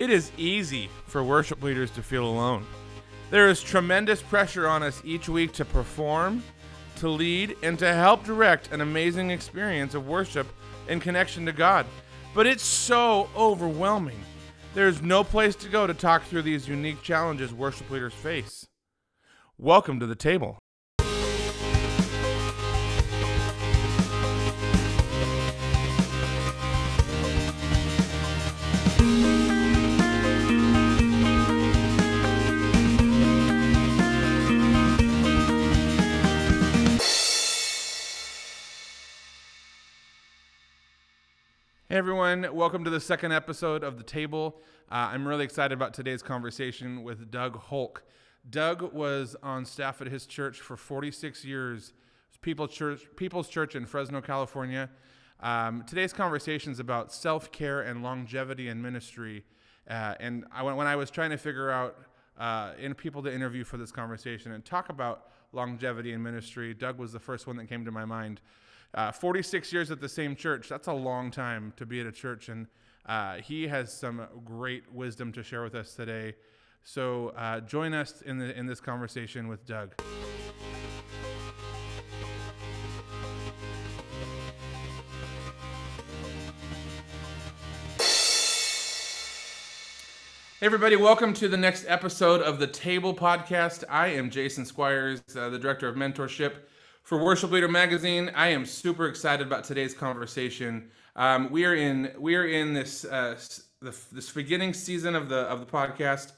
It is easy for worship leaders to feel alone. There is tremendous pressure on us each week to perform, to lead, and to help direct an amazing experience of worship in connection to God. But it's so overwhelming. There's no place to go to talk through these unique challenges worship leaders face. Welcome to the table. Everyone, welcome to the second episode of The Table. Uh, I'm really excited about today's conversation with Doug Holck. Doug was on staff at his church for 46 years, People's Church, People's Church in Fresno, California. Um, today's conversation is about self care and longevity in ministry. Uh, and I, when I was trying to figure out uh, in people to interview for this conversation and talk about longevity in ministry, Doug was the first one that came to my mind. Uh, 46 years at the same church, that's a long time to be at a church. And uh, he has some great wisdom to share with us today. So uh, join us in, the, in this conversation with Doug. Hey, everybody, welcome to the next episode of the Table Podcast. I am Jason Squires, uh, the director of mentorship for Worship Leader Magazine. I am super excited about today's conversation. Um, we are in we are in this uh, the, this beginning season of the of the podcast.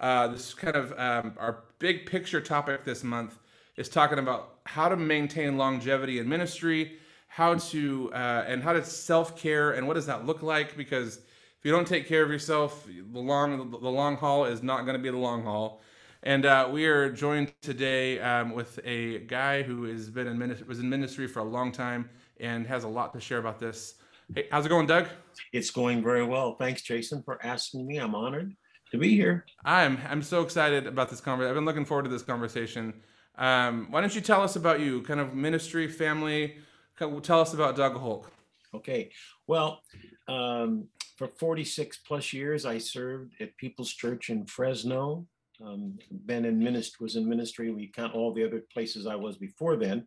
Uh, this kind of um, our big picture topic this month is talking about how to maintain longevity in ministry, how to uh, and how to self care, and what does that look like? Because if you don't take care of yourself, the long the long haul is not going to be the long haul. And uh, we are joined today um, with a guy who has been in ministry, was in ministry for a long time and has a lot to share about this. Hey, how's it going, Doug? It's going very well. Thanks, Jason, for asking me. I'm honored to be here. I'm I'm so excited about this conversation. I've been looking forward to this conversation. Um, why don't you tell us about you, kind of ministry, family? Tell us about Doug Holck. Okay. Well, um, for 46 plus years, I served at People's Church in Fresno. Um, been in ministry, was in ministry. We count all the other places I was before then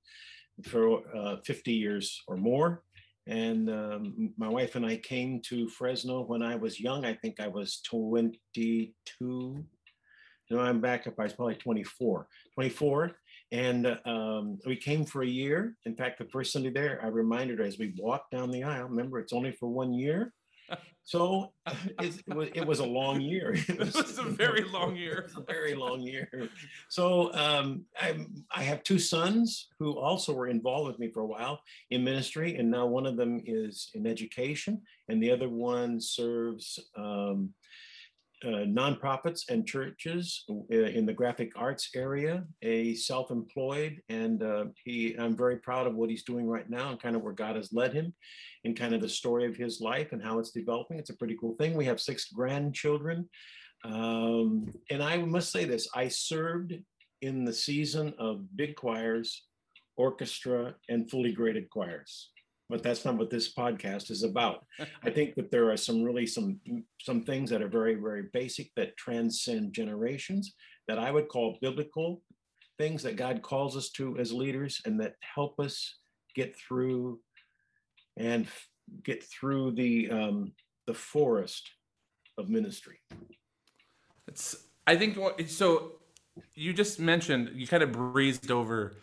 for uh, 50 years or more. And um, my wife and I came to Fresno when I was young. I think I was 22. No, I'm back up. I was probably 24. 24. And um, we came for a year. In fact, the first Sunday there, I reminded her as we walked down the aisle, remember, it's only for one year. So it, it, was, it was a long year. It was, it was a very long year. a very long year. So um, I, I have two sons who also were involved with me for a while in ministry, and now one of them is in education, and the other one serves um, uh, nonprofits and churches uh, in the graphic arts area, a self-employed, and uh, he. I'm very proud of what he's doing right now and kind of where God has led him, and kind of the story of his life and how it's developing. It's a pretty cool thing. We have six grandchildren, um, and I must say this: I served in the season of big choirs, orchestra, and fully graded choirs but that's not what this podcast is about. I think that there are some really some some things that are very very basic that transcend generations that I would call biblical things that God calls us to as leaders and that help us get through and get through the um, the forest of ministry. It's I think so. You just mentioned you kind of breezed over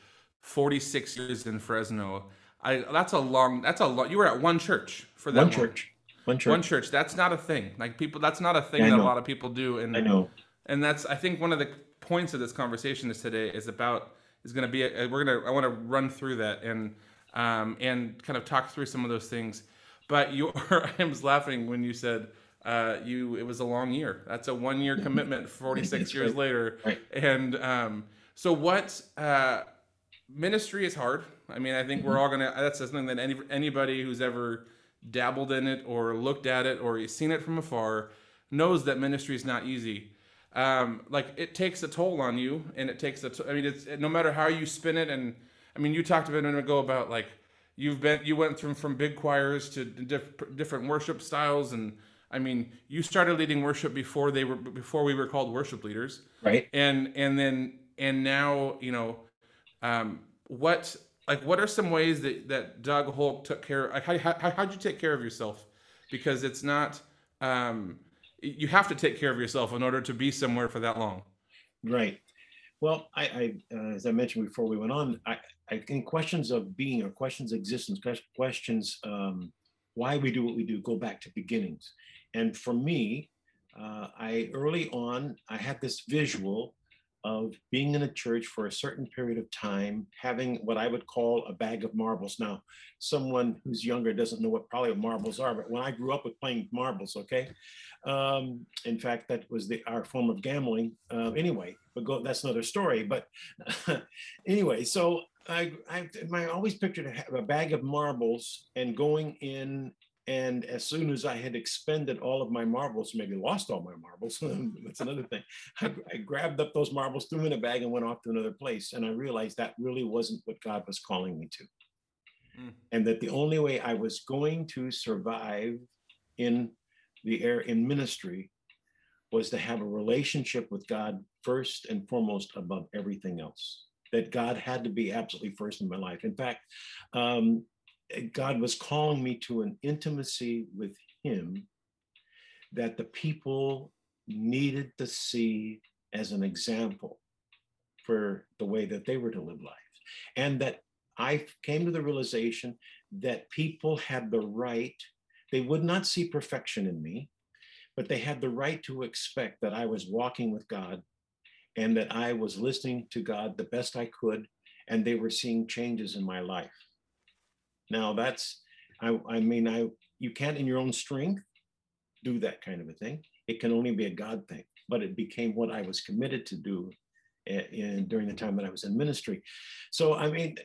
46 years in Fresno I that's a long that's a lot. You were at one church for that one church. One church. One church. That's not a thing. Like people, that's not a thing that a lot of people do. And I know. And that's I think one of the points of this conversation is today is about is going to be a, we're going to I want to run through that and um and kind of talk through some of those things. But you I was laughing when you said uh, you it was a long year. That's a one year commitment. Forty six years right. later. Right. And um, so what? Uh, ministry is hard. I mean, I think we're mm-hmm. all gonna. That's something that any anybody who's ever dabbled in it or looked at it or seen it from afar knows that ministry is not easy. Um, like it takes a toll on you, and it takes a. T- I mean, it's no matter how you spin it, and I mean, you talked about a minute ago about like you've been you went from from big choirs to diff- different worship styles, and I mean, you started leading worship before they were before we were called worship leaders, right? And and then and now you know, um, what like what are some ways that that Doug Holck took care? Like how how how'd you take care of yourself? Because it's not um, you have to take care of yourself in order to be somewhere for that long. Right. Well, I, I uh, as I mentioned before we went on, I, I think questions of being or questions of existence, questions um, why we do what we do, go back to beginnings. And for me, uh, I early on, I had this visual of being in a church for a certain period of time, having what I would call a bag of marbles. Now, someone who's younger doesn't know what probably marbles are, but when I grew up with playing marbles, okay. Um, in fact, that was the our form of gambling. Uh, anyway, but go, that's another story. But anyway, so I, I, I always pictured a bag of marbles and going in and as soon as I had expended all of my marbles, maybe lost all my marbles, that's another thing. I, I, grabbed up those marbles, threw them in a bag, and went off to another place. And I realized that really wasn't what God was calling me to. Mm. And that the only way I was going to survive in the air in ministry was to have a relationship with God first and foremost above everything else. That God had to be absolutely first in my life. In fact, um, God was calling me to an intimacy with Him that the people needed to see as an example for the way that they were to live life. And that I came to the realization that people had the right, they would not see perfection in me, but they had the right to expect that I was walking with God and that I was listening to God the best I could, and they were seeing changes in my life. Now that's, I, I mean, I you can't in your own strength do that kind of a thing. It can only be a God thing. But it became what I was committed to do in, in during the time that I was in ministry. So I mean,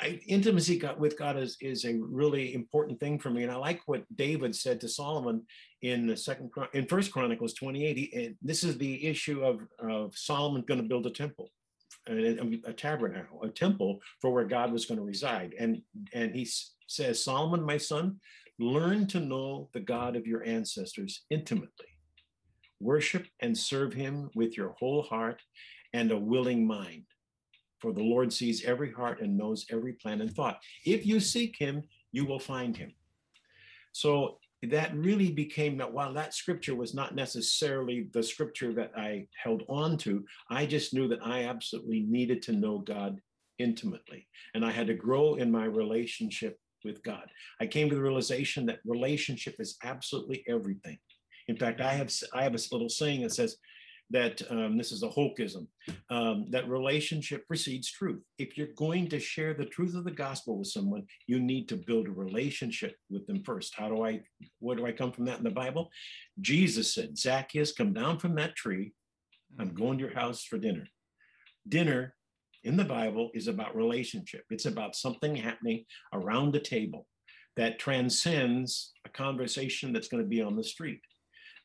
I, intimacy with God is, is a really important thing for me. And I like what David said to Solomon in the second in First Chronicles 28. He, and this is the issue of, of Solomon going to build a temple a, a tabernacle, a temple for where God was going to reside. And, and he says, Solomon, my son, learn to know the God of your ancestors intimately. Worship and serve him with your whole heart and a willing mind. For the Lord sees every heart and knows every plan and thought. If you seek him, you will find him. So that really became that while that scripture was not necessarily the scripture that I held on to, I just knew that I absolutely needed to know God intimately. And I had to grow in my relationship with God. I came to the realization that relationship is absolutely everything. In fact, I have I have a little saying that says, that um, this is a Holckism, um, that relationship precedes truth. If you're going to share the truth of the gospel with someone, you need to build a relationship with them first. How do I, where do I come from that in the Bible? Jesus said, Zacchaeus, come down from that tree. I'm mm-hmm. going to your house for dinner. Dinner in the Bible is about relationship. It's about something happening around the table that transcends a conversation that's going to be on the street.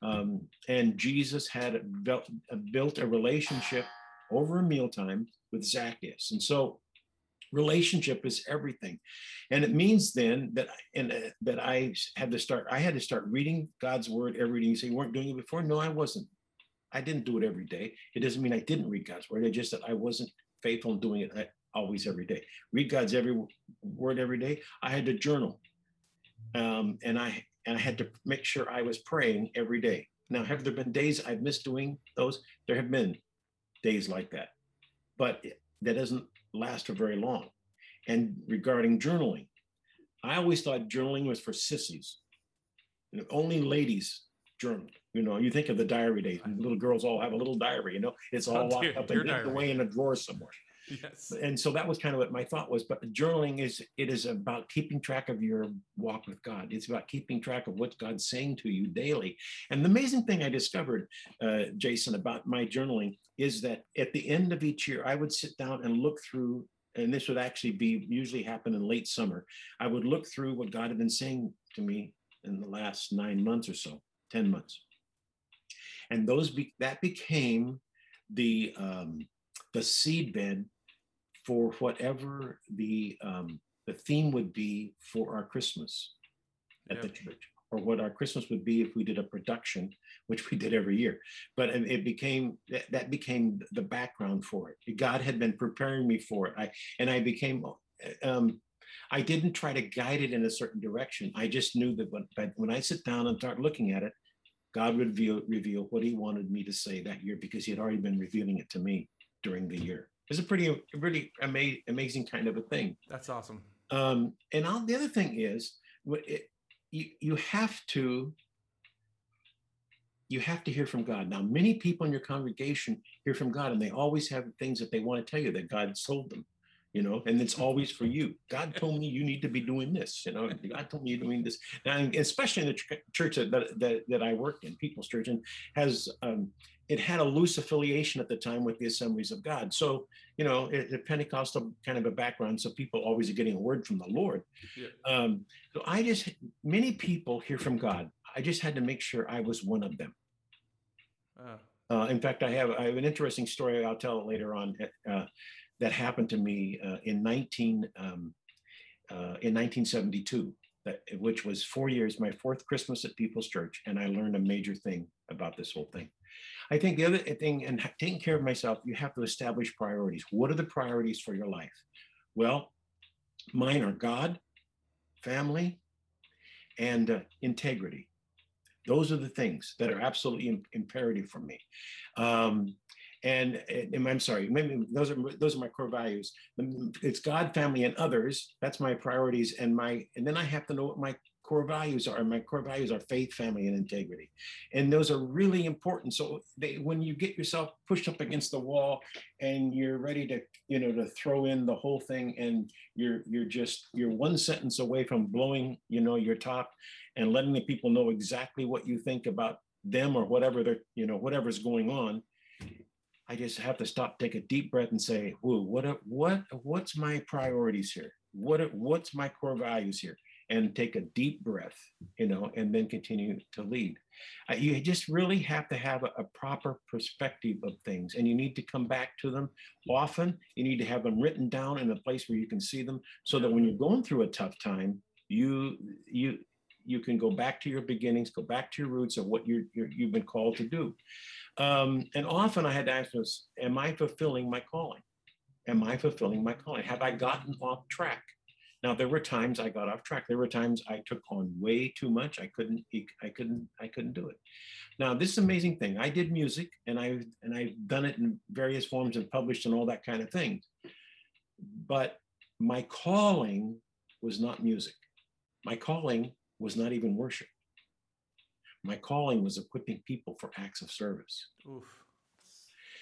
Um, and Jesus had built, built a relationship over a mealtime with Zacchaeus. And so relationship is everything. And it means then that and uh, that I had to start, I had to start reading God's word every day. You say you weren't doing it before? No, I wasn't. I didn't do it every day. It doesn't mean I didn't read God's word. It just that I wasn't faithful in doing it uh, always every day. Read God's every word every day. I had to journal. Um, and I and I had to make sure I was praying every day. Now, have there been days I've missed doing those? There have been days like that, but that doesn't last for very long. And regarding journaling, I always thought journaling was for sissies. You know, only ladies journal. You know, you think of the diary days, little girls all have a little diary, you know, it's all oh, locked up and away in a drawer somewhere. Yes. And so that was kind of what my thought was. But journaling is it is about keeping track of your walk with God. It's about keeping track of what God's saying to you daily. And the amazing thing I discovered, uh, Jason, about my journaling is that at the end of each year, I would sit down and look through. And this would actually be usually happen in late summer. I would look through what God had been saying to me in the last nine months or so, 10 months. And those be, that became the um, the seedbed for whatever the um, the theme would be for our Christmas at the church. or what our Christmas would be if we did a production, which we did every year. But it became that, that became the background for it. God had been preparing me for it. I and I became um, I didn't try to guide it in a certain direction. I just knew that when, when I sit down and start looking at it, God would reveal, reveal what He wanted me to say that year because He had already been revealing it to me during the year. It's a pretty, pretty ama- amazing kind of a thing. That's awesome. Um, and I'll, the other thing is, it, you you have to you have to hear from God. Now, many people in your congregation hear from God, and they always have things that they want to tell you that God told them you know, and it's always for you. God told me you need to be doing this, you know, God told me you're doing this. Now, especially in the church that, that, that I worked in, People's Church, and has, um, it had a loose affiliation at the time with the Assemblies of God. So, you know, it, it Pentecostal kind of a background. So people always are getting a word from the Lord. Yeah. Um, so I just, many people hear from God. I just had to make sure I was one of them. Uh. Uh, in fact, I have I have an interesting story. I'll tell it later on. Uh, that happened to me uh, in 19 um, uh, in 1972, that, which was four years, my fourth Christmas at People's Church, and I learned a major thing about this whole thing. I think the other thing, and taking care of myself, you have to establish priorities. What are the priorities for your life? Well, mine are God, family, and uh, integrity. Those are the things that are absolutely imperative for me. Um, and, and I'm sorry, those are those are my core values. Mm, it's God, family, and others. That's my priorities, and my and then I have to know what my core values are. My core values are faith, family, and integrity, and those are really important. So they, when you get yourself pushed up against the wall, and you're ready to you know to throw in the whole thing, and you're you're just you're one sentence away from blowing you know your top, and letting the people know exactly what you think about them or whatever they're you know whatever's going on I just have to stop, take a deep breath, and say, "Whoa, what, what, what's my priorities here? What, what's my core values here?" And take a deep breath, you know, and then continue to lead. Uh, you just really have to have a, a proper perspective of things, and you need to come back to them often. You need to have them written down in a place where you can see them, so that when you're going through a tough time, you you you can go back to your beginnings, go back to your roots of what you you've been called to do. Um, and often I had to ask myself, am I fulfilling my calling? Am I fulfilling my calling? Have I gotten off track? Now there were times I got off track. There were times I took on way too much. I couldn't. I couldn't. I couldn't do it. Now this amazing thing. I did music, and I and I've done it in various forms and published and all that kind of thing. But my calling was not music. My calling was not even worship. My calling was equipping people for acts of service. Oof.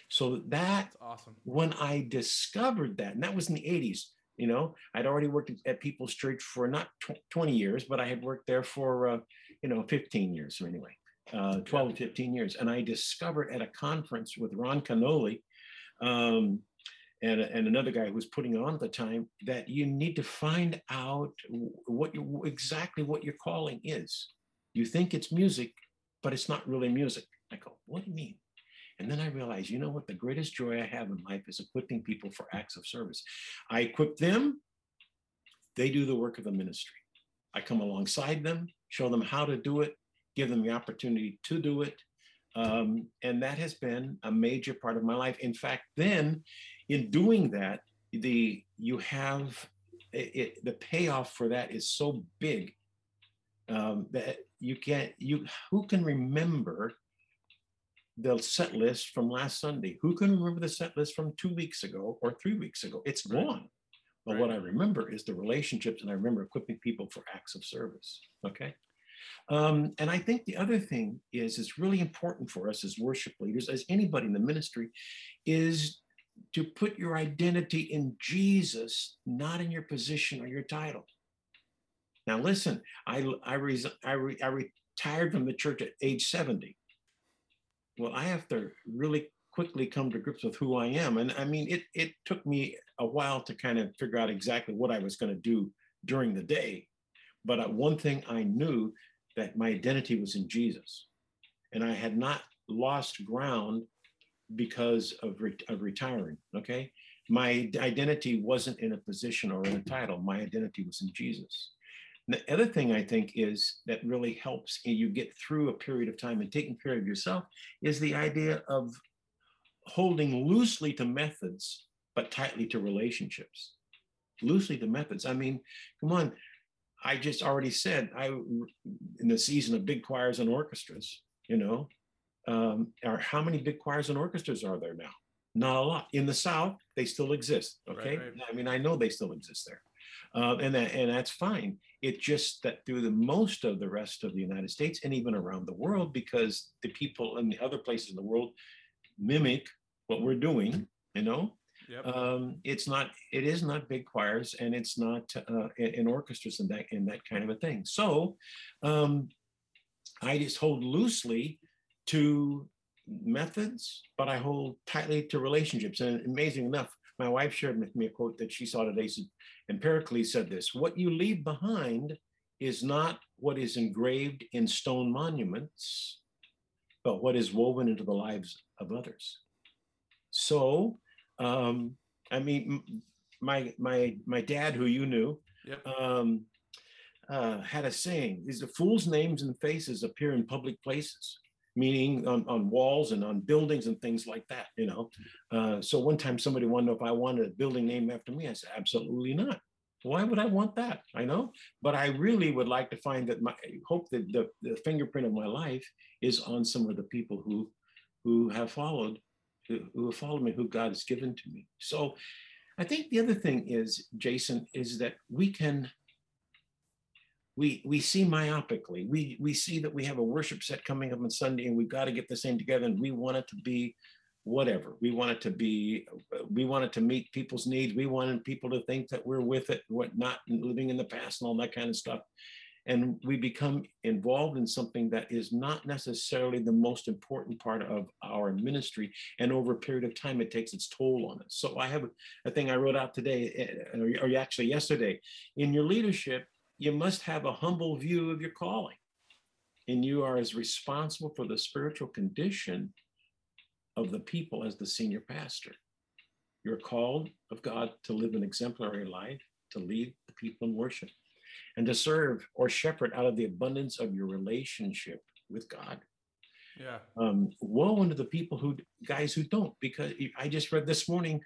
So that That's awesome. When I discovered that, and that was in the 80s, you know, I'd already worked at People's Church for not 20 years, but I had worked there for, uh, you know, 15 years or anyway, uh, 12 to 15 years. And I discovered at a conference with Ron Kenoly um, and, and another guy who was putting on at the time that you need to find out what you, exactly what your calling is. You think it's music, but it's not really music. I go, what do you mean? And then I realized, you know what? The greatest joy I have in life is equipping people for acts of service. I equip them, they do the work of the ministry. I come alongside them, show them how to do it, give them the opportunity to do it. Um, and that has been a major part of my life. In fact, then in doing that, the you have it, the payoff for that is so big um, that you can't you who can remember the set list from last Sunday? Who can remember the set list from two weeks ago or three weeks ago? It's gone. But right. what I remember is the relationships, and I remember equipping people for acts of service. Okay. Um, and I think the other thing is, it's really important for us as worship leaders, as anybody in the ministry, is to put your identity in Jesus, not in your position or your title. Now, listen, I, I, res- I, re- I retired from the church at age 70. Well, I have to really quickly come to grips with who I am. And I mean, it, it took me a while to kind of figure out exactly what I was going to do during the day. But uh, one thing I knew that my identity was in Jesus. And I had not lost ground because of, re- of retiring. Okay. My identity wasn't in a position or in a title. My identity was in Jesus. The other thing I think is that really helps you get through a period of time and taking care of yourself is the idea of holding loosely to methods, but tightly to relationships. Loosely to methods. I mean, come on. I just already said I in the season of big choirs and orchestras, you know, um, are how many big choirs and orchestras are there now? Not a lot. In the South, they still exist. Okay. Right, right. I mean, I know they still exist there. Uh, and that, and that's fine. It's just that through the most of the rest of the United States and even around the world, because the people in the other places in the world mimic what we're doing, you know, Yep. Um, it's not. It is not big choirs, and it's not uh, in orchestras and that and that kind of a thing. So, um, I just hold loosely to methods, but I hold tightly to relationships. And amazing enough, my wife shared with me a quote that she saw today. And Pericles said this: "What you leave behind is not what is engraved in stone monuments, but what is woven into the lives of others." So um, I mean, my my my dad, who you knew, yep. um, uh, had a saying: "These the fools' names and faces appear in public places." Meaning on, on walls and on buildings and things like that, you know. Uh, so one time somebody know if I wanted a building named after me. I said, absolutely not why would I want that? I know, but I really would like to find that my hope that the, the fingerprint of my life is on some of the people who who have followed who, who have followed me, who God has given to me. So I think the other thing is, Jason, is that we can we we see myopically. We we see that we have a worship set coming up on Sunday, and we've got to get this thing together, and we want it to be whatever. We want it to be. We want it to meet people's needs. We wanted people to think that we're with it, what not living in the past, and all that kind of stuff and we become involved in something that is not necessarily the most important part of our ministry and over a period of time it takes its toll on us so i have a thing i wrote out today eh, or actually yesterday in your leadership you must have a humble view of your calling and you are as responsible for the spiritual condition of the people as the senior pastor you're called of god to live an exemplary life to lead the people in worship and to serve or shepherd out of the abundance of your relationship with God. Yeah. Um, woe unto the people who guys who don't, because I just read this morning.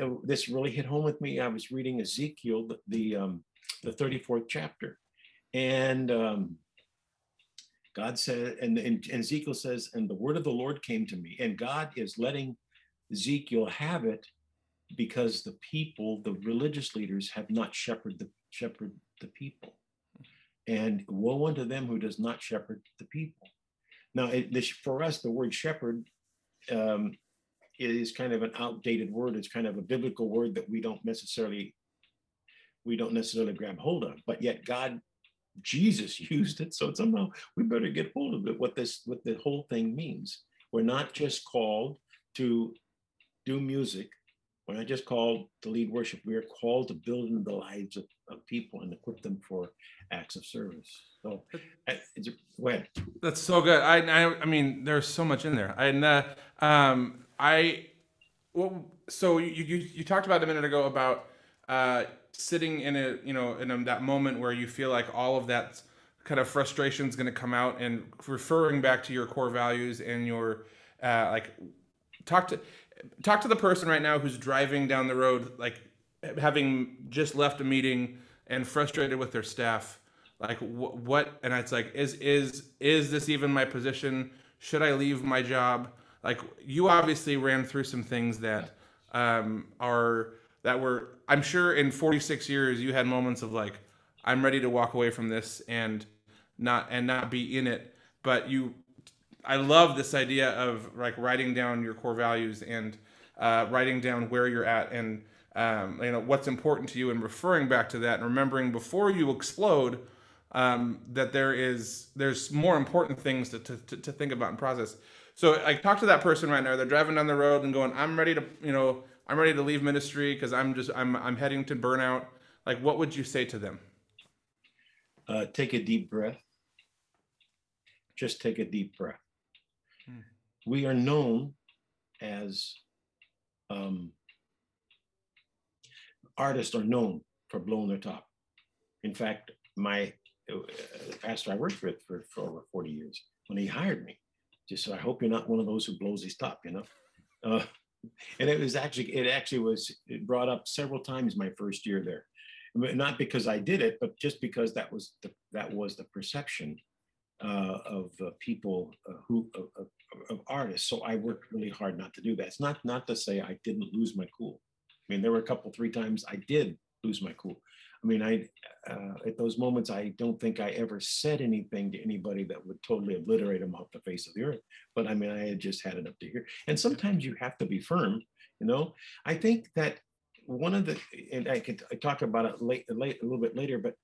Uh, this really hit home with me. I was reading Ezekiel, the the, um, the 34th chapter, and um, God said, and, and, and Ezekiel says, and the word of the Lord came to me, and God is letting Ezekiel have it because the people, the religious leaders, have not shepherded the shepherd the people. And woe unto them who does not shepherd the people. Now, it, this, for us, the word shepherd um, is kind of an outdated word. It's kind of a biblical word that we don't necessarily we don't necessarily grab hold of. But yet, God, Jesus used it, so somehow we better get hold of it. What this what the whole thing means. We're not just called to do music we're not just called to lead worship, we are called to build into the lives of, of people and equip them for acts of service. So, it's, go ahead. That's so good. I, I, I mean, there's so much in there. And uh, um, I, well, so you, you, you talked about a minute ago about uh, sitting in a, you know, in a, that moment where you feel like all of that kind of frustration is going to come out and referring back to your core values and your, uh, like, talk to, talk to the person right now who's driving down the road, like having just left a meeting and frustrated with their staff. Like wh- what? And it's like, is is is this even my position? Should I leave my job? Like you obviously ran through some things that um, are that were. I'm sure in 46 years you had moments of like, I'm ready to walk away from this and not and not be in it. But you I love this idea of like writing down your core values and uh, writing down where you're at and um, you know what's important to you and referring back to that and remembering before you explode um, that there is there's more important things to, to, to think about and process. So I talk to that person right now. They're driving down the road and going, I'm ready to you know I'm ready to leave ministry because I'm just I'm I'm heading to burnout. Like what would you say to them? Uh, take a deep breath. Just take a deep breath we are known as um, artists are known for blowing their top. In fact, my uh, pastor I worked with for, for over 40 years when he hired me. Just so I hope you're not one of those who blows his top, you know. Uh, and it was actually it actually was it brought up several times my first year there, not because I did it, but just because that was the that was the perception uh, of uh, people uh, who of, of, artists. So I worked really hard not to do that. It's not not to say I didn't lose my cool. I mean, there were a couple three times I did lose my cool. I mean, I uh, at those moments I don't think I ever said anything to anybody that would totally obliterate them off the face of the earth. But I mean, I had just had up to here. And sometimes you have to be firm. You know, I think that one of the and I could I talk about it late, late a little bit later, but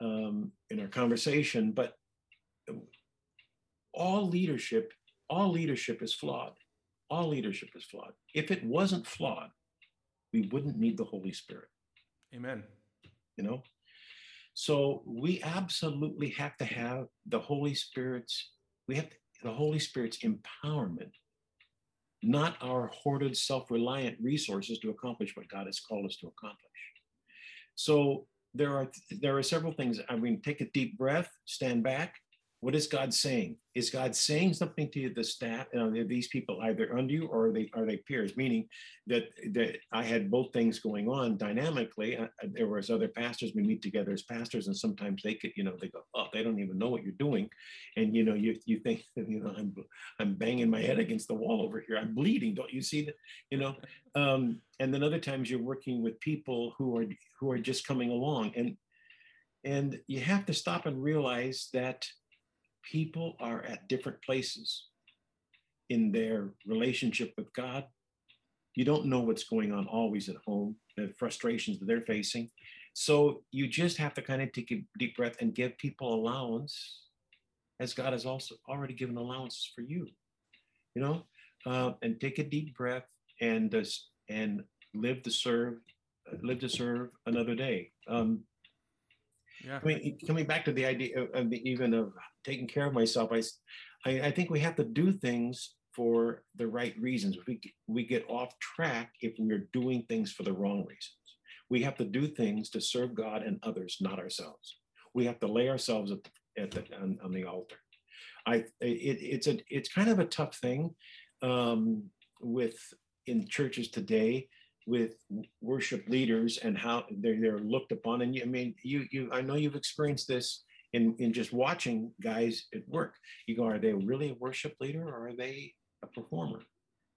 um, in our conversation. But all leadership, all leadership is flawed. All leadership is flawed. If it wasn't flawed, we wouldn't need the Holy Spirit. Amen. You know? So we absolutely have to have the Holy Spirit's, we have to, the Holy Spirit's empowerment, not our hoarded, self-reliant resources to accomplish what God has called us to accomplish. So there are there are several things. I mean, take a deep breath, stand back, what is God saying? Is God saying something to you? the staff? Uh, these people either under you or are they are they peers? Meaning that that I had both things going on dynamically. Uh, uh, there was other pastors. We meet together as pastors, and sometimes they could, you know, they go, oh, they don't even know what you're doing, and you know, you you think, you know, I'm I'm banging my head against the wall over here. I'm bleeding. Don't you see that? You know, um, and then other times you're working with people who are who are just coming along, and and you have to stop and realize that people are at different places in their relationship with God. You don't know what's going on always at home, the frustrations that they're facing. So you just have to kind of take a deep breath and give people allowance, as God has also already given allowances for you. You know, uh, and take a deep breath and uh, and live to serve, live to serve another day. Um, yeah. I mean, coming back to the idea of, of the, even of taking care of myself, I, I, I think we have to do things for the right reasons. We we get off track if we're doing things for the wrong reasons. We have to do things to serve God and others, not ourselves. We have to lay ourselves at at the on, on the altar. I it, it's a it's kind of a tough thing um, with in churches today with worship leaders and how they're, they're looked upon. And you, I mean, you, you, I know you've experienced this in, in just watching guys at work. You go, are they really a worship leader or are they a performer?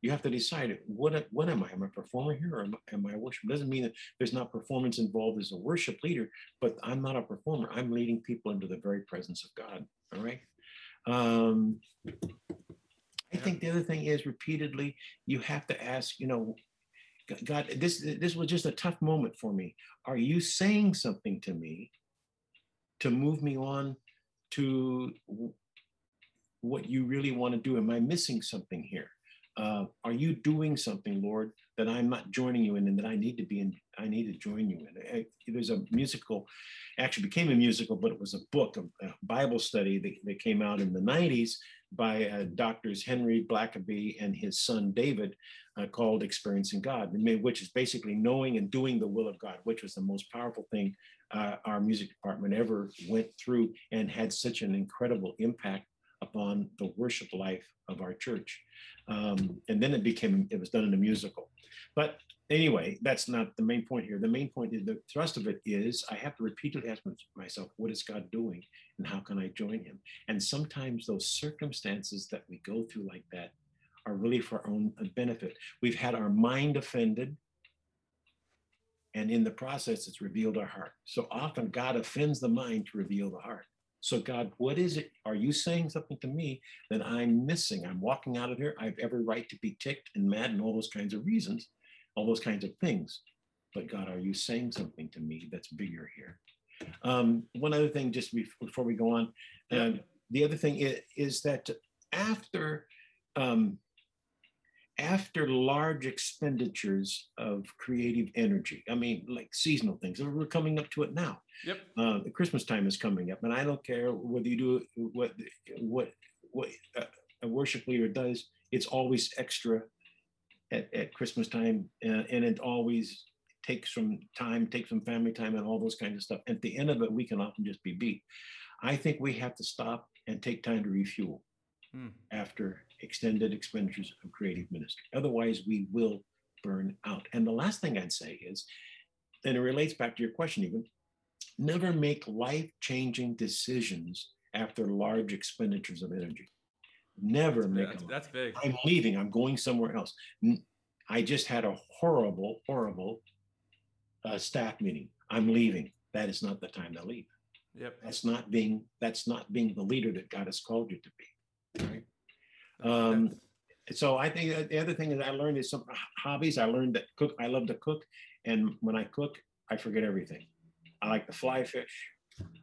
You have to decide what, what am I? Am I a performer here or am, am I a worship? It doesn't mean that there's not performance involved as a worship leader, but I'm not a performer. I'm leading people into the very presence of God. All right. Um, I think the other thing is repeatedly, you have to ask, you know, God, this this was just a tough moment for me. Are you saying something to me to move me on to what you really want to do? Am I missing something here? Uh, are you doing something, Lord, that I'm not joining you in, and that I need to be in? I need to join you in. I, there's a musical, actually became a musical, but it was a book, a, a Bible study that, that, came out in the '90s by uh, doctors Henry Blackaby and his son David, uh, called Experiencing God, which is basically knowing and doing the will of God, which was the most powerful thing uh, our music department ever went through and had such an incredible impact upon the worship life of our church. Um, and then it became, it was done in a musical. But anyway, that's not the main point here. The main point is the thrust of it is I have to repeatedly ask myself, what is God doing and how can I join him? And sometimes those circumstances that we go through like that are really for our own uh, benefit. We've had our mind offended, and in the process, it's revealed our heart. So often, God offends the mind to reveal the heart. So, God, what is it? Are you saying something to me that I'm missing? I'm walking out of here. I have every right to be ticked and mad and all those kinds of reasons, all those kinds of things. But, God, are you saying something to me that's bigger here? Um, one other thing, just before we go on, uh, the other thing is, is that after um, after large expenditures of creative energy. I mean, like seasonal things. We're coming up to it now. Yep. Uh, the Christmas time is coming up, and I don't care whether you do what what what a worship leader does. It's always extra at, at Christmas time, uh, and it always takes some time, takes some family time, and all those kinds of stuff. At the end of it, we can often just be beat. I think we have to stop and take time to refuel Hmm. after extended expenditures of creative ministry. Otherwise, we will burn out. And the last thing I'd say is, and it relates back to your question, even never make life changing decisions after large expenditures of energy. Never make That's, them. that's big. I'm leaving. I'm going somewhere else. I just had a horrible, horrible uh, staff meeting. I'm leaving. That is not the time to leave. Yep. That's not being. That's not being the leader that God has called you to be. Right. Um, So I think that the other thing that I learned is some hobbies. I learned that cook. I love to cook, and when I cook, I forget everything. I like to fly fish.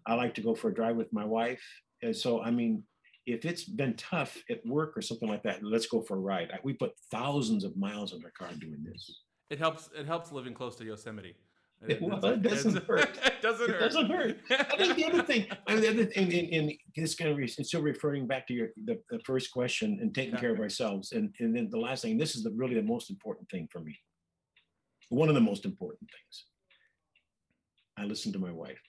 I like to go for a drive with my wife. And so, I mean, if it's been tough at work or something like that, let's go for a ride. We put thousands of miles in our car doing this. It helps. It helps living close to Yosemite. It- well, it doesn't hurt. it doesn't It hurt. doesn't hurt. I think the other thing, I mean, the other thing, and, and this kind of, is still referring back to your, the, the first question and taking care of ourselves. And, and then the last thing, this is the really the most important thing for me. One of the most important things. I listen to my wife.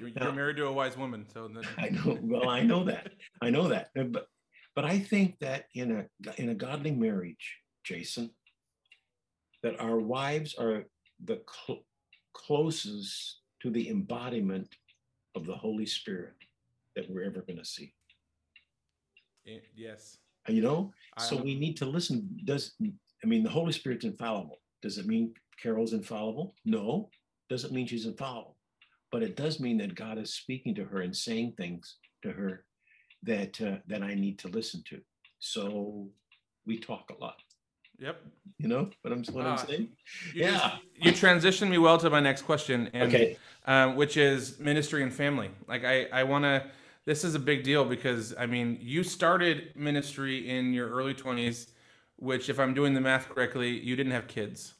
You're, Now- you're married to a wise woman, so then, I know, well, I know that. I know that. Uh, But, but I think that in a, in a godly marriage, Jason, that our wives are the cl- closest to the embodiment of the Holy Spirit that we're ever going to see. eh, yes. You know, I- so we need to listen. Does I mean the Holy Spirit's infallible? Does it mean Carol's infallible? No, doesn't mean she's infallible, but it does mean that God is speaking to her and saying things to her that uh, that I need to listen to. So we talk a lot. Yep. You know what I'm what Ah, I'm saying? You Yeah. just- you transitioned me well to my next question, and Okay. um, which is ministry and family. Like I, I want to. This is a big deal because I mean, you started ministry in your early twenties, which, if I'm doing the math correctly, you didn't have kids,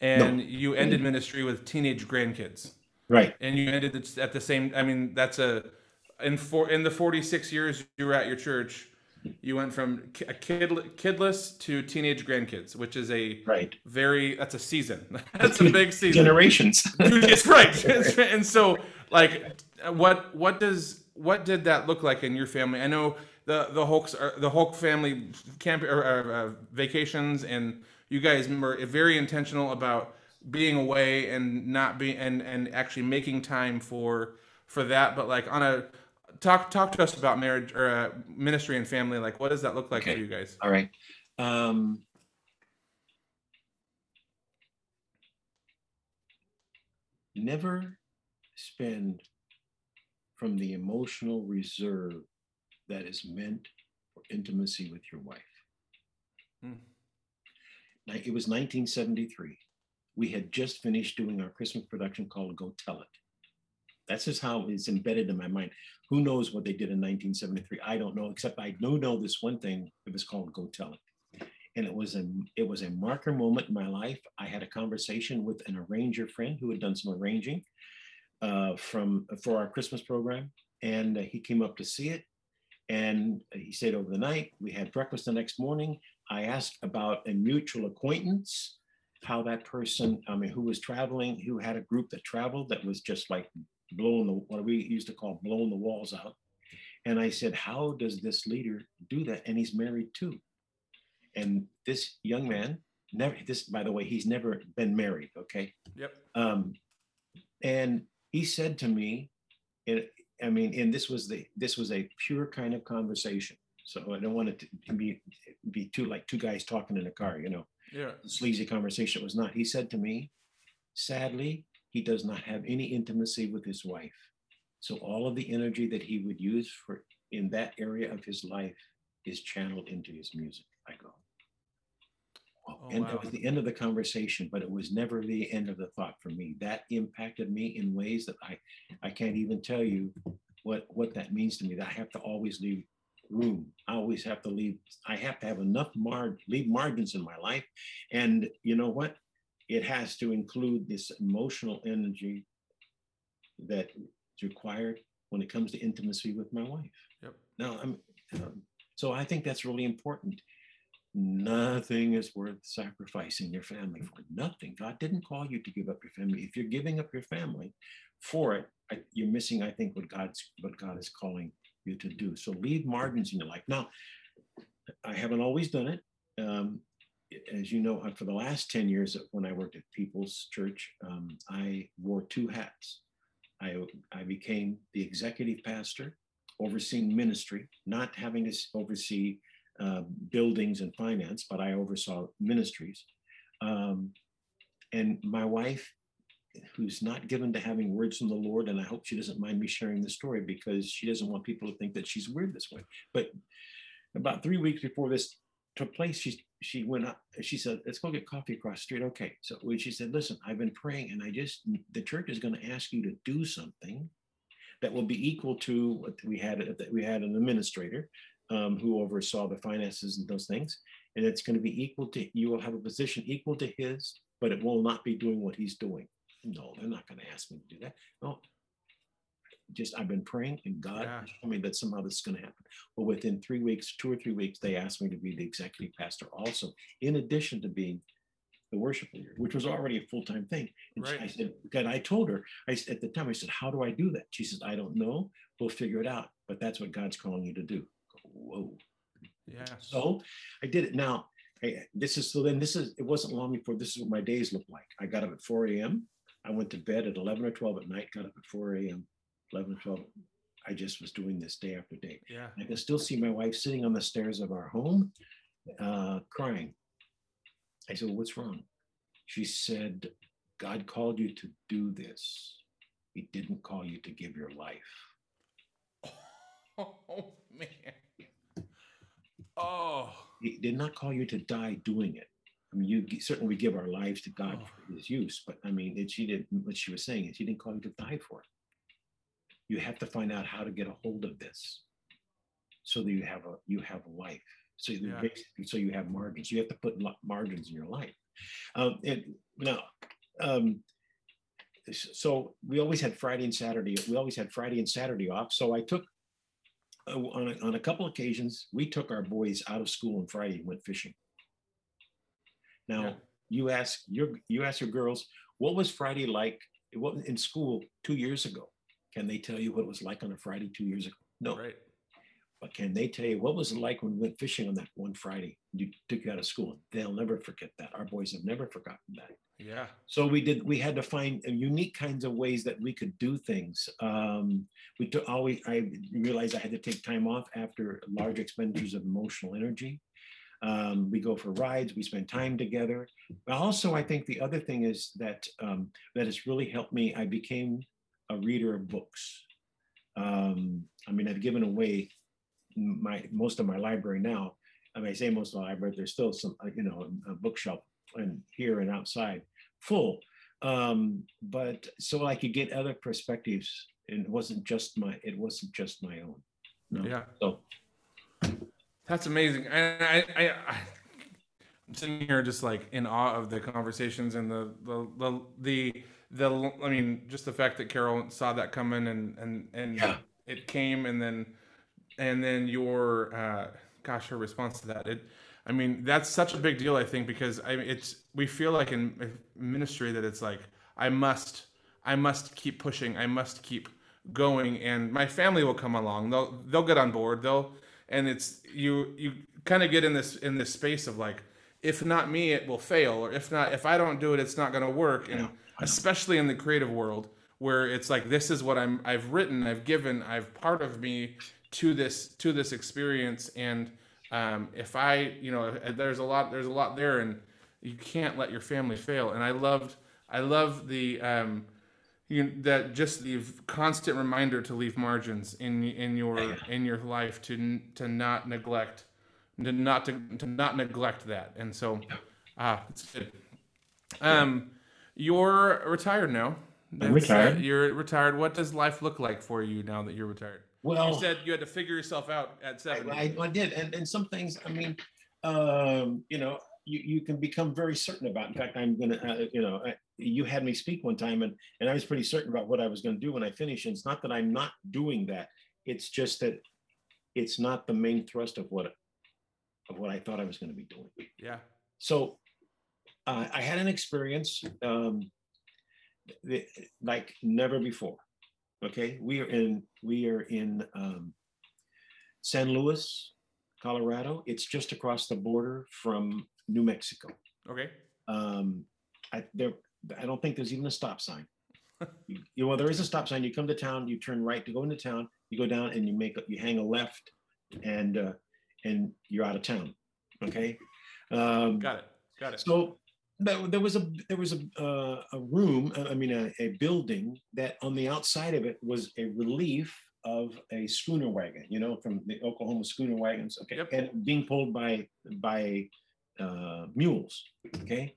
and you ended ministry with teenage grandkids, Right. and you ended it at the same. I mean, that's a in for in the 46 years you were at your church. You went from a kid kidless to teenage grandkids, which is a Right. very that's a season. that's a big season. Generations. it's right. And so, like, what what does what did that look like in your family? I know the the Holcks are the Holck family camp or, or uh, vacations, and you guys were very intentional about being away and not being and and actually making time for for that. But like on a talk talk to us about marriage or uh, ministry and family. Like, what does that look like Okay. for you guys? All right. Um, never spend from the emotional reserve that is meant for intimacy with your wife. Now, it was 1973. We had just finished doing our Christmas production called Go Tell It. That's just how it's embedded in my mind. Who knows what they did in 1973? I don't know, except I do know this one thing. It was called Go Tell It and it was a it was a marker moment in my life. I had a conversation with an arranger friend who had done some arranging uh, from for our Christmas program, and uh, he came up to see it, and he stayed over the night. We had breakfast the next morning. I asked about a mutual acquaintance, how that person, I mean, who was traveling, who had a group that traveled that was just like blowing the what we used to call blowing the walls out. And I said, how does this leader do that? And he's married too. And this young man, never this, by the way, he's never been married. Okay. Yep. Um, and he said to me, and I mean, and this was the this was a pure kind of conversation. So I don't want it to be be too like two guys talking in a car, you know, Yeah. sleazy conversation. It was not. He said to me, sadly, he does not have any intimacy with his wife. So all of the energy that he would use for in that area of his life is channeled into his music. I go. Oh, and wow. that was the end of the conversation, but it was never the end of the thought for me. That impacted me in ways that I, I can't even tell you what what that means to me. That I have to always leave room. I always have to leave. I have to have enough mar leave margins in my life, and you know what? It has to include this emotional energy that is required when it comes to intimacy with my wife. Yep. Now, I'm um, so I think that's really important. Nothing is worth sacrificing your family for. Nothing. God didn't call you to give up your family. If you're giving up your family for it, I, you're missing, I think, what God's what God is calling you to do. So leave margins in your life. Now, I haven't always done it. Um, as you know, for the last 10 years when I worked at People's Church, um, I wore two hats. I, I became the executive pastor, overseeing ministry, not having to oversee uh, buildings and finance, but I oversaw ministries. Um, and my wife, who's not given to having words from the Lord, and I hope she doesn't mind me sharing the story because she doesn't want people to think that she's weird this way. But about three weeks before this took place, she she went up. She said, "Let's go get coffee across the street." Okay. So when she said, "Listen, I've been praying, and I just the church is going to ask you to do something that will be equal to what we had. That we had an administrator um, who oversaw the finances and those things, and it's going to be equal to. You will have a position equal to his, but it will not be doing what he's doing. No, they're not going to ask me to do that. No, just I've been praying and God Yeah. told me that somehow this is going to happen. Well, within three weeks, two or three weeks, they asked me to be the executive pastor also, in addition to being the worship leader, which was already a full-time thing. And she- I said, God, I told her, I at the time, I said, how do I do that? She says, I don't know. We'll figure it out. But that's what God's calling you to do. Whoa. Yeah. So I did it. Now, I, this is so then this is it wasn't long before this is what my days looked like. I got up at 4 a.m. I went to bed at 11 or 12 at night, got up at 4 a.m., 11 or 12. I just was doing this day after day. Yeah. I can still see my wife sitting on the stairs of our home, uh, crying. I said, What's wrong? She said, God called you to do this. He didn't call you to give your life. Oh man. Oh. He did not call you to die doing it. I mean, you certainly we give our lives to God Oh. for His use, but I mean, it, she did what she was saying is He didn't call you to die for it. You have to find out how to get a hold of this, so that you have a you have a life. So you Yeah. so you have margins. You have to put margins in your life. Um, and now, um, so we always had Friday and Saturday. We always had Friday and Saturday off. So I took uh, on a, on a couple occasions, we took our boys out of school on Friday and went fishing. Now, Yeah. you ask your you ask your girls, what was Friday like? What in school two years ago? Can they tell you what it was like on a Friday two years ago? No, Right. but can they tell you what was it like when we went fishing on that one Friday? You took you out of school. They'll never forget that. Our boys have never forgotten that. Yeah. So we did. We had to find uh, unique kinds of ways that we could do things. Um, we took always. I realized I had to take time off after large expenditures of emotional energy. Um, we go for rides. We spend time together. But also, I think the other thing is that um, that has really helped me. I became a reader of books. Um, I mean, I've given away my most of my library now. I mean, I say most of the library. There's still some, uh, you know, a bookshelf and here and outside full. Um, but so I could get other perspectives. And it wasn't just my, it wasn't just my own. No. Yeah. So That's amazing. And I, I, I, I'm sitting here just like in awe of the conversations and the, the, the, the, the, I mean, just the fact that Carol saw that coming and, and, and Yeah. it came and then, and then your, uh, gosh, her response to that. It, I mean, that's such a big deal, I think, because I it's, we feel like in ministry that it's like, I must, I must keep pushing. I must keep going and my family will come along. They'll, they'll get on board. They'll, and it's you you kind of get in this in this space of like if not me it will fail or if not if i don't do it it's not going to work. And especially in the creative world where it's like this is what i'm i've written i've given i've part of me to this to this experience and um, if i you know there's a lot there's a lot there and you can't let your family fail. And i loved i love the um, you that just the constant reminder to leave margins in in your Yeah, in your life to to not neglect to not to, to not neglect that. And so ah it's good. Um you're retired now. That's, uh, retired. you're retired. What does life look like for you now that you're retired? Well, you said you had to figure yourself out at seven. I, I, I did, and and some things. I mean, um, you know, you, you can become very certain about. In fact, I'm gonna, uh, you know, I, you had me speak one time, and and I was pretty certain about what I was going to do when I finished. And it's not that I'm not doing that; it's just that it's not the main thrust of what of what I thought I was going to be doing. yeah So uh, I had an experience. Um, like never before. Okay, we are in we are in um, San Luis, Colorado. It's just across the border from New Mexico. Okay. Um, I there I don't think there's even a stop sign. you, you- well, there is a stop sign. You come to town, you turn right to go into town. You go down and you make you hang a left, and uh, and you're out of town. Okay. Um, Got it. Got it. so there, there was a there was a uh, a room, uh, I mean a, a building that on the outside of it was a relief of a schooner wagon, you know, from the Oklahoma schooner wagons, okay, Yep. and being pulled by by uh, mules, okay.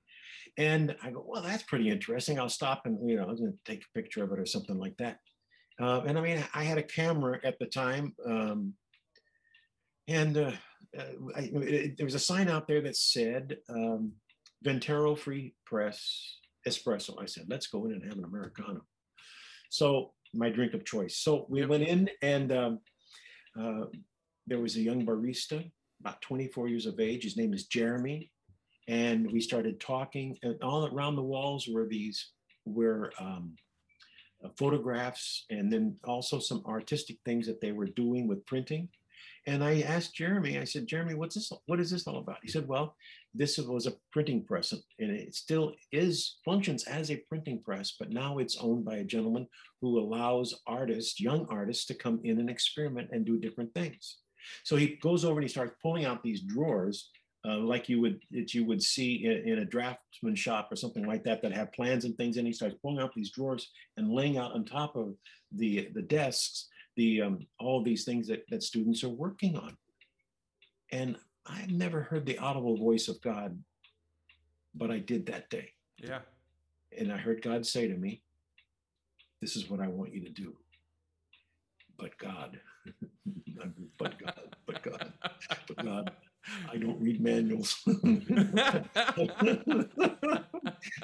And I go, well, that's pretty interesting. I'll stop and you know, I'm gonna take a picture of it or something like that. Uh, and I mean, I had a camera at the time, um, and uh, uh, I, it- there was a sign out there that said um, Ventero Free Press Espresso. I said, let's go in and have an Americano. So my drink of choice. So we went in and um, uh, there was a young barista, about 24 years of age. His name is Jeremy. And we started talking and all around the walls were these were um, uh, photographs and then also some artistic things that they were doing with printing. And I asked Jeremy, I said, Jeremy, what's this? What is this all about? He said, well, this was a printing press and it still is functions as a printing press, but now it's owned by a gentleman who allows artists, young artists to come in and experiment and do different things. So he goes over and he starts pulling out these drawers uh, like you would that you would see in, in a draftsman shop or something like that that have plans and things and he starts pulling out these drawers and laying out on top of the the desks the um, all these things that, that students are working on. And i've never heard the audible voice of god but i did that day. Yeah. and i heard god say to me this is what i want you to do. But god. But god but god but god i don't read manuals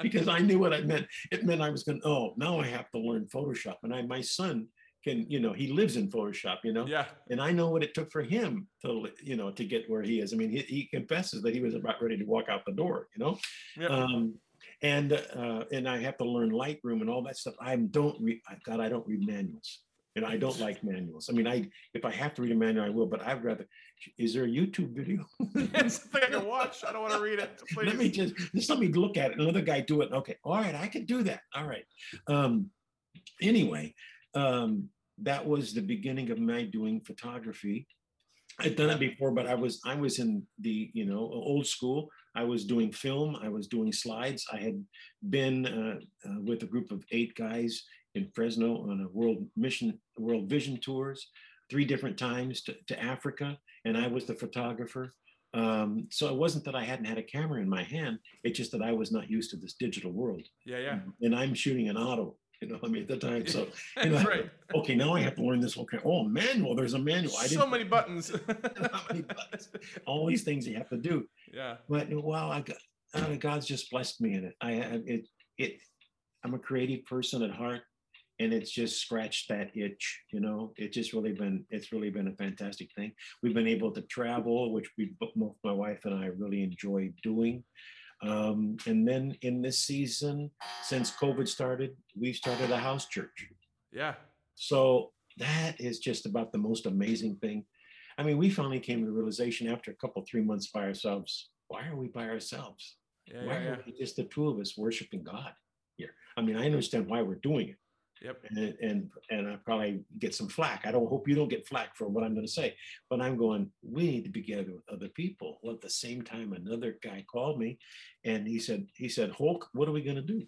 because I knew what I meant. It meant I was going, oh, now I have to learn Photoshop. And I, my son can, you know, he lives in Photoshop, you know, yeah. and I know what it took for him to, you know, to get where he is. I mean, he, he confesses that he was about ready to walk out the door, you know, Yep. um, and uh, and I have to learn Lightroom and all that stuff. I don't read. God, I don't read manuals, and I don't like manuals. I mean, I if I have to read a manual, I will. But I'd rather. Is there a YouTube video? it's something I can watch. I don't want to read it. Please. let me just just let me look at it. Another guy do it. Okay, all right, I can do that. All right. Um, anyway, um, that was the beginning of my doing photography. I'd done it before, but I was I was in the you know old school. I was doing film. I was doing slides. I had been uh, uh, with a group of eight guys in Fresno on a world mission, world vision tours, three different times to, to Africa, and I was the photographer. Um, so it wasn't that I hadn't had a camera in my hand. It's just that I was not used to this digital world, yeah. Yeah. and I'm shooting an auto. You know, I mean, at the time. So you know, right. okay, now I have to learn this whole. ca- Oh, manual. There's a manual. I didn't. So many buttons. Many buttons? all these things you have to do. yeah. But wow, I got uh, God's just blessed me in it. I I- it it I'm a creative person at heart, and it's just scratched that itch. You know, it's just really been it's really been a fantastic thing. We've been able to travel, which we both my wife and I really enjoy doing. Um, and then in this season, since COVID started, we've started a house church. Yeah. So that is just about the most amazing thing. I mean, we finally came to the realization after a couple, three months by ourselves. Why are we by ourselves? Yeah. why Yeah. yeah. are we just the two of us worshiping God here? I mean, I understand why we're doing it, Yep. and and and I probably get some flack. I don't hope you don't get flack for what I'm going to say, but I'm going. We need to be together with other people. Well, at the same time, another guy called me, and he said, he said, Holck, what are we going to do?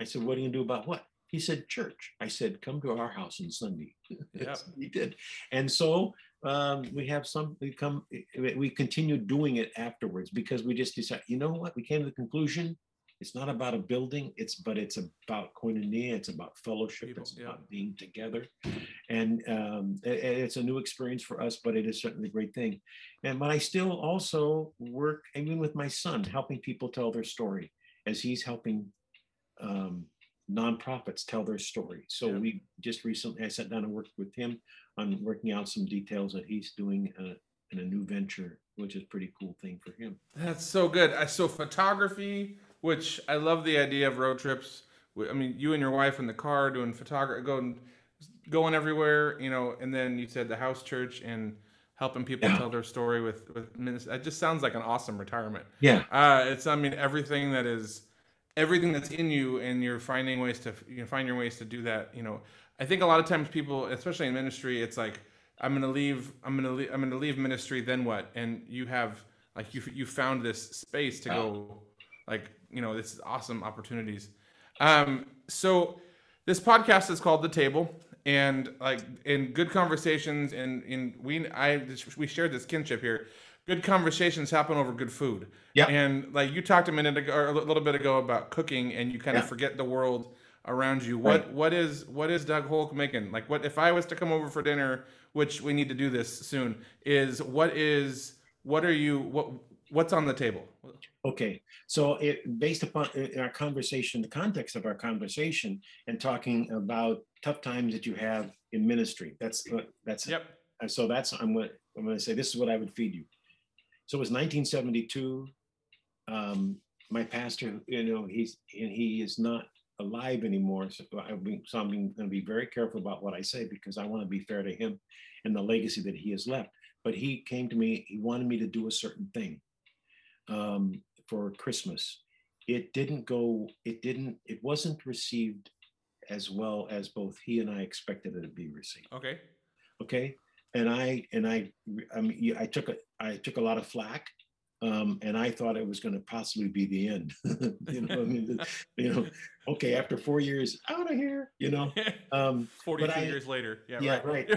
I said, what are you going to do about what? He said, church. I said, come to our house on Sunday. Yep. he did, and so um, we have some. We come. We continue doing it afterwards because we just decided. You know what? We came to the conclusion. It's not about a building. It's but it's about koinonia. It's about fellowship. People, it's yeah. about being together, and um, it- it's a new experience for us. But it is certainly a great thing. And but I still also work even with my son, helping people tell their story as he's helping um, nonprofits tell their story. So Yeah. we just recently, I sat down and worked with him on working out some details that he's doing uh, in a new venture, which is a pretty cool thing for him. That's so good. I so photography, which I love the idea of road trips I mean, you and your wife in the car doing photography, going, going everywhere, you know, and then you said the house church and helping people Yeah. tell their story with with ministry. It just sounds like an awesome retirement. Yeah. Uh, it's I mean everything that is everything that's in you, and you're finding ways to you know, find your ways to do that. You know, I think a lot of times people, especially in ministry, it's like I'm gonna leave, I'm gonna leave, I'm gonna leave ministry. Then what? And you have like you you found this space to go, like you know, this is awesome opportunities. Um, so this podcast is called The Table, and like in good conversations, and in we I we shared this kinship here. Good conversations happen over good food. yeah And like you talked a minute ago, or a little bit ago about cooking, and you kind of forget the world around you. What Right. what is what is Doug Holck making? Like what if I was to come over for dinner, which we need to do this soon, is what is what are you what what's on the table? Okay, so it, based upon our conversation, the context of our conversation and talking about tough times that you have in ministry, that's, that's, Yep. and so that's, I'm what, I'm gonna say, this is what I would feed you. So it was nineteen seventy-two. Um, my pastor, you know, he's, and he is not alive anymore. So I, so I'm gonna be very careful about what I say because I want to be fair to him and the legacy that he has left. But he came to me, he wanted me to do a certain thing um, for Christmas. It didn't go, it didn't, it wasn't received as well as both he and I expected it to be received. Okay. Okay. And I, and I, I mean, I took a, I took a lot of flack. Um, and I thought it was going to possibly be the end. you know, I mean, you know, okay, after four years, out of here, you know. Um, 42 I- years later. Yeah, Yeah, right.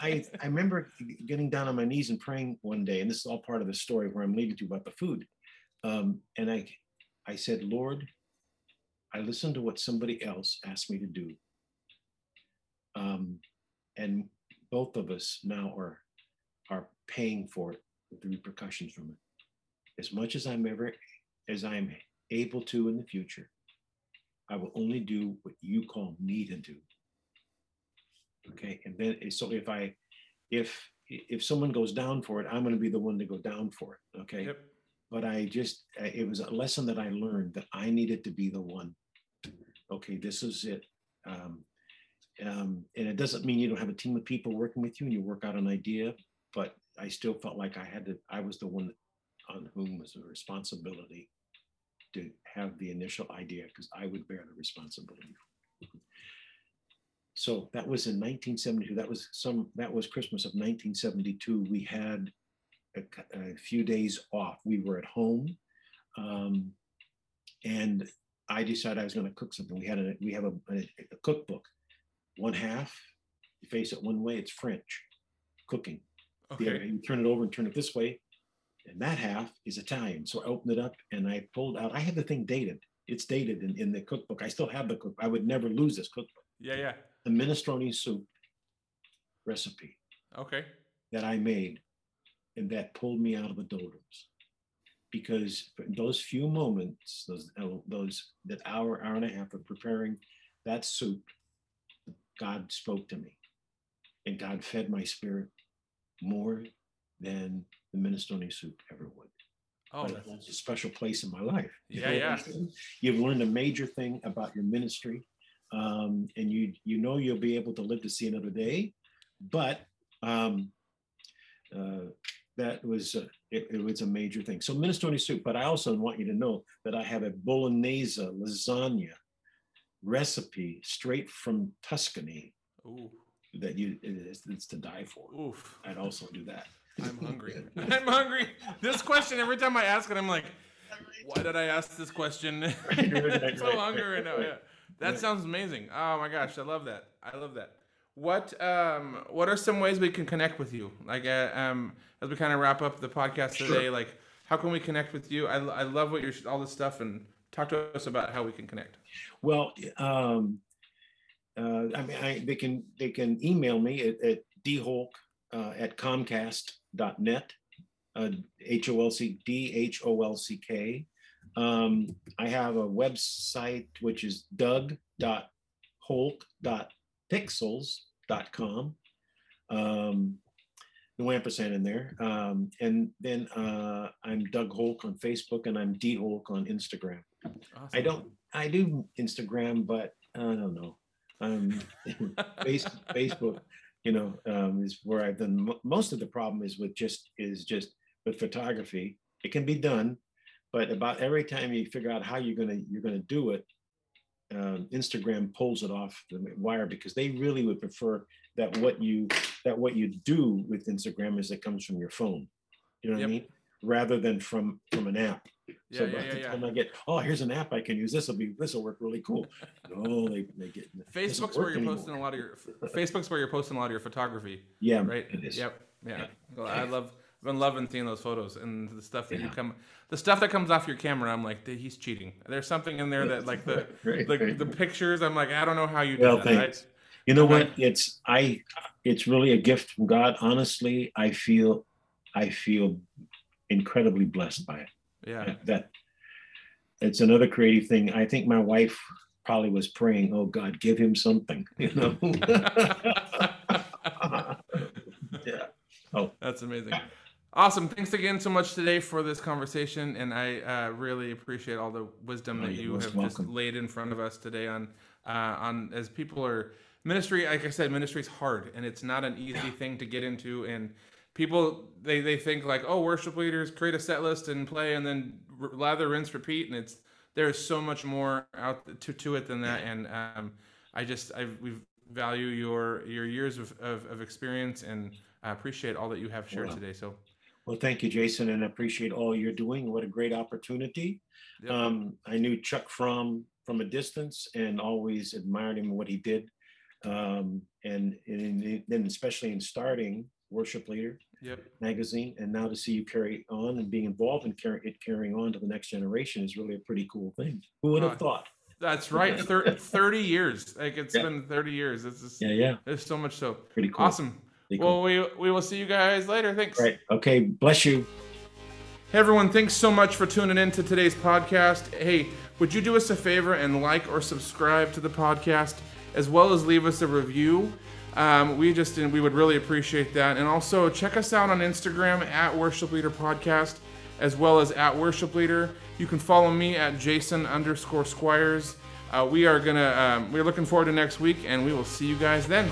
I, I remember getting down on my knees and praying one day, and this is all part of the story where I'm leading to about the food. Um, and I, I said, Lord, I listened to what somebody else asked me to do. Um, and both of us now are, are paying for it, with the repercussions from it. As much as I'm ever, as I'm able to in the future, I will only do what you call me to do. Okay, and then so if I, if if someone goes down for it, I'm going to be the one to go down for it. Okay, Yep. But I just it was a lesson that I learned that I needed to be the one. Okay, this is it. Um, um, and it doesn't mean you don't have a team of people working with you and you work out an idea, but I still felt like I had to. I was the one on whom was the responsibility to have the initial idea because I would bear the responsibility. So that was in 1972. That was some. That was Christmas of 1972. We had a, a few days off. We were at home, um, and I decided I was going to cook something. We had a we have a, a, a cookbook. One half, you face it one way. It's French cooking. Other, Okay. you turn it over and turn it this way, and that half is Italian. So I opened it up and I pulled out. I have the thing dated. It's dated in, in the cookbook. I still have the cook. I would never lose this cookbook. Yeah, yeah. The minestrone soup recipe Okay. that I made, and that pulled me out of the doldrums. Because those few moments, those uh, those that hour hour and a half of preparing that soup, God spoke to me, and God fed my spirit more than the minestrone soup ever would. Oh, but that's- a special place in my life. you know, yeah. You've learned a major thing about your ministry, um, and you you know you'll be able to live to see another day. But um, uh, that was uh, it, it was a major thing. So minestrone soup. But I also want you to know that I have a bolognese lasagna recipe straight from Tuscany Ooh. that you it's, it's to die for. Oof. I'd also do that. I'm hungry. I'm hungry. This question, every time I ask it, I'm like, why did I ask this question? right, right, I'm so hungry right now. Yeah. That sounds amazing. Oh my gosh, I love that. I love that. What um what are some ways we can connect with you? Like uh, um as we kind of wrap up the podcast Sure. today, like how can we connect with you? I, I love what you're all this stuff and talk to us about how we can connect. Well, um, uh, I mean, I, they can they can email me at, at dholck uh, at comcast.net, uh, H O L C D H O L C K. Um, I have a website which is doug.holck.pixels.com. Um, no ampersand in there. Um, and then uh, I'm Doug Holck on Facebook and I'm D Holck on Instagram. I don't I do Instagram, but I don't know. Um, face, Facebook, you know, um, is where I've done most of the problem is with just is just with photography. It can be done, but about every time you figure out how you're gonna you're gonna do it, um, Instagram pulls it off the wire because they really would prefer that what you that what you do with Instagram is it comes from your phone. You know what Yep. I mean? Rather than from from an app. Yeah, so yeah, by yeah, the yeah. time I get, oh, here's an app I can use. This will be this will work really cool. No, they they get it Facebook's where you're anymore. posting a lot of your Facebook's where you're posting a lot of your photography, Yeah, right? It is. Yep. Yeah. Well, I love. I've been loving seeing those photos and the stuff that you come, the stuff that comes off your camera. I'm like, he's cheating. There's something in there that like the Right, the, right. the pictures. I'm like, I don't know how you do Well, that. right? thanks. You know what? It's I. It's really a gift from God. Honestly, I feel, I feel incredibly blessed by it. Yeah. That it's another creative thing. I think my wife probably was praying, "Oh God, give him something," you know. yeah. Oh, That's amazing. Awesome. Thanks again so much today for this conversation, and I uh, really appreciate all the wisdom Oh, that you have just laid in front of us today on uh, on as people are ministry. Like I said, ministry is hard, and it's not an easy thing to get into. And people they they think like, oh, worship leaders create a set list and play, and then r- lather, rinse, repeat, and it's there's so much more out to to it than that. And um, I just I we value your your years of, of, of experience and I appreciate all that you have shared Wow. today. So well, thank you, Jason, and I appreciate all you're doing. What a great opportunity. Yep. Um, I knew Chuck from from a distance and always admired him and what he did. Um, and, and then especially in starting Worship Leader Yep. magazine, and now to see you carry on and being involved in carry, it carrying on to the next generation is really a pretty cool thing. Who would Uh, have thought? That's right. Thir- 30 years. Like it's Yeah. been 30 years. It's just, Yeah, yeah, there's so much so pretty cool. awesome. Cool. Well, we we will see you guys later. Thanks. Right. Okay. Bless you. Hey everyone, thanks so much for tuning in to today's podcast. Hey, would you do us a favor and like or subscribe to the podcast, as well as leave us a review? Um, we just we would really appreciate that, and also check us out on Instagram at Worship Leader Podcast, as well as at Worship Leader. You can follow me at Jason underscore Squires. Uh, we are gonna um, we're looking forward to next week, and we will see you guys then.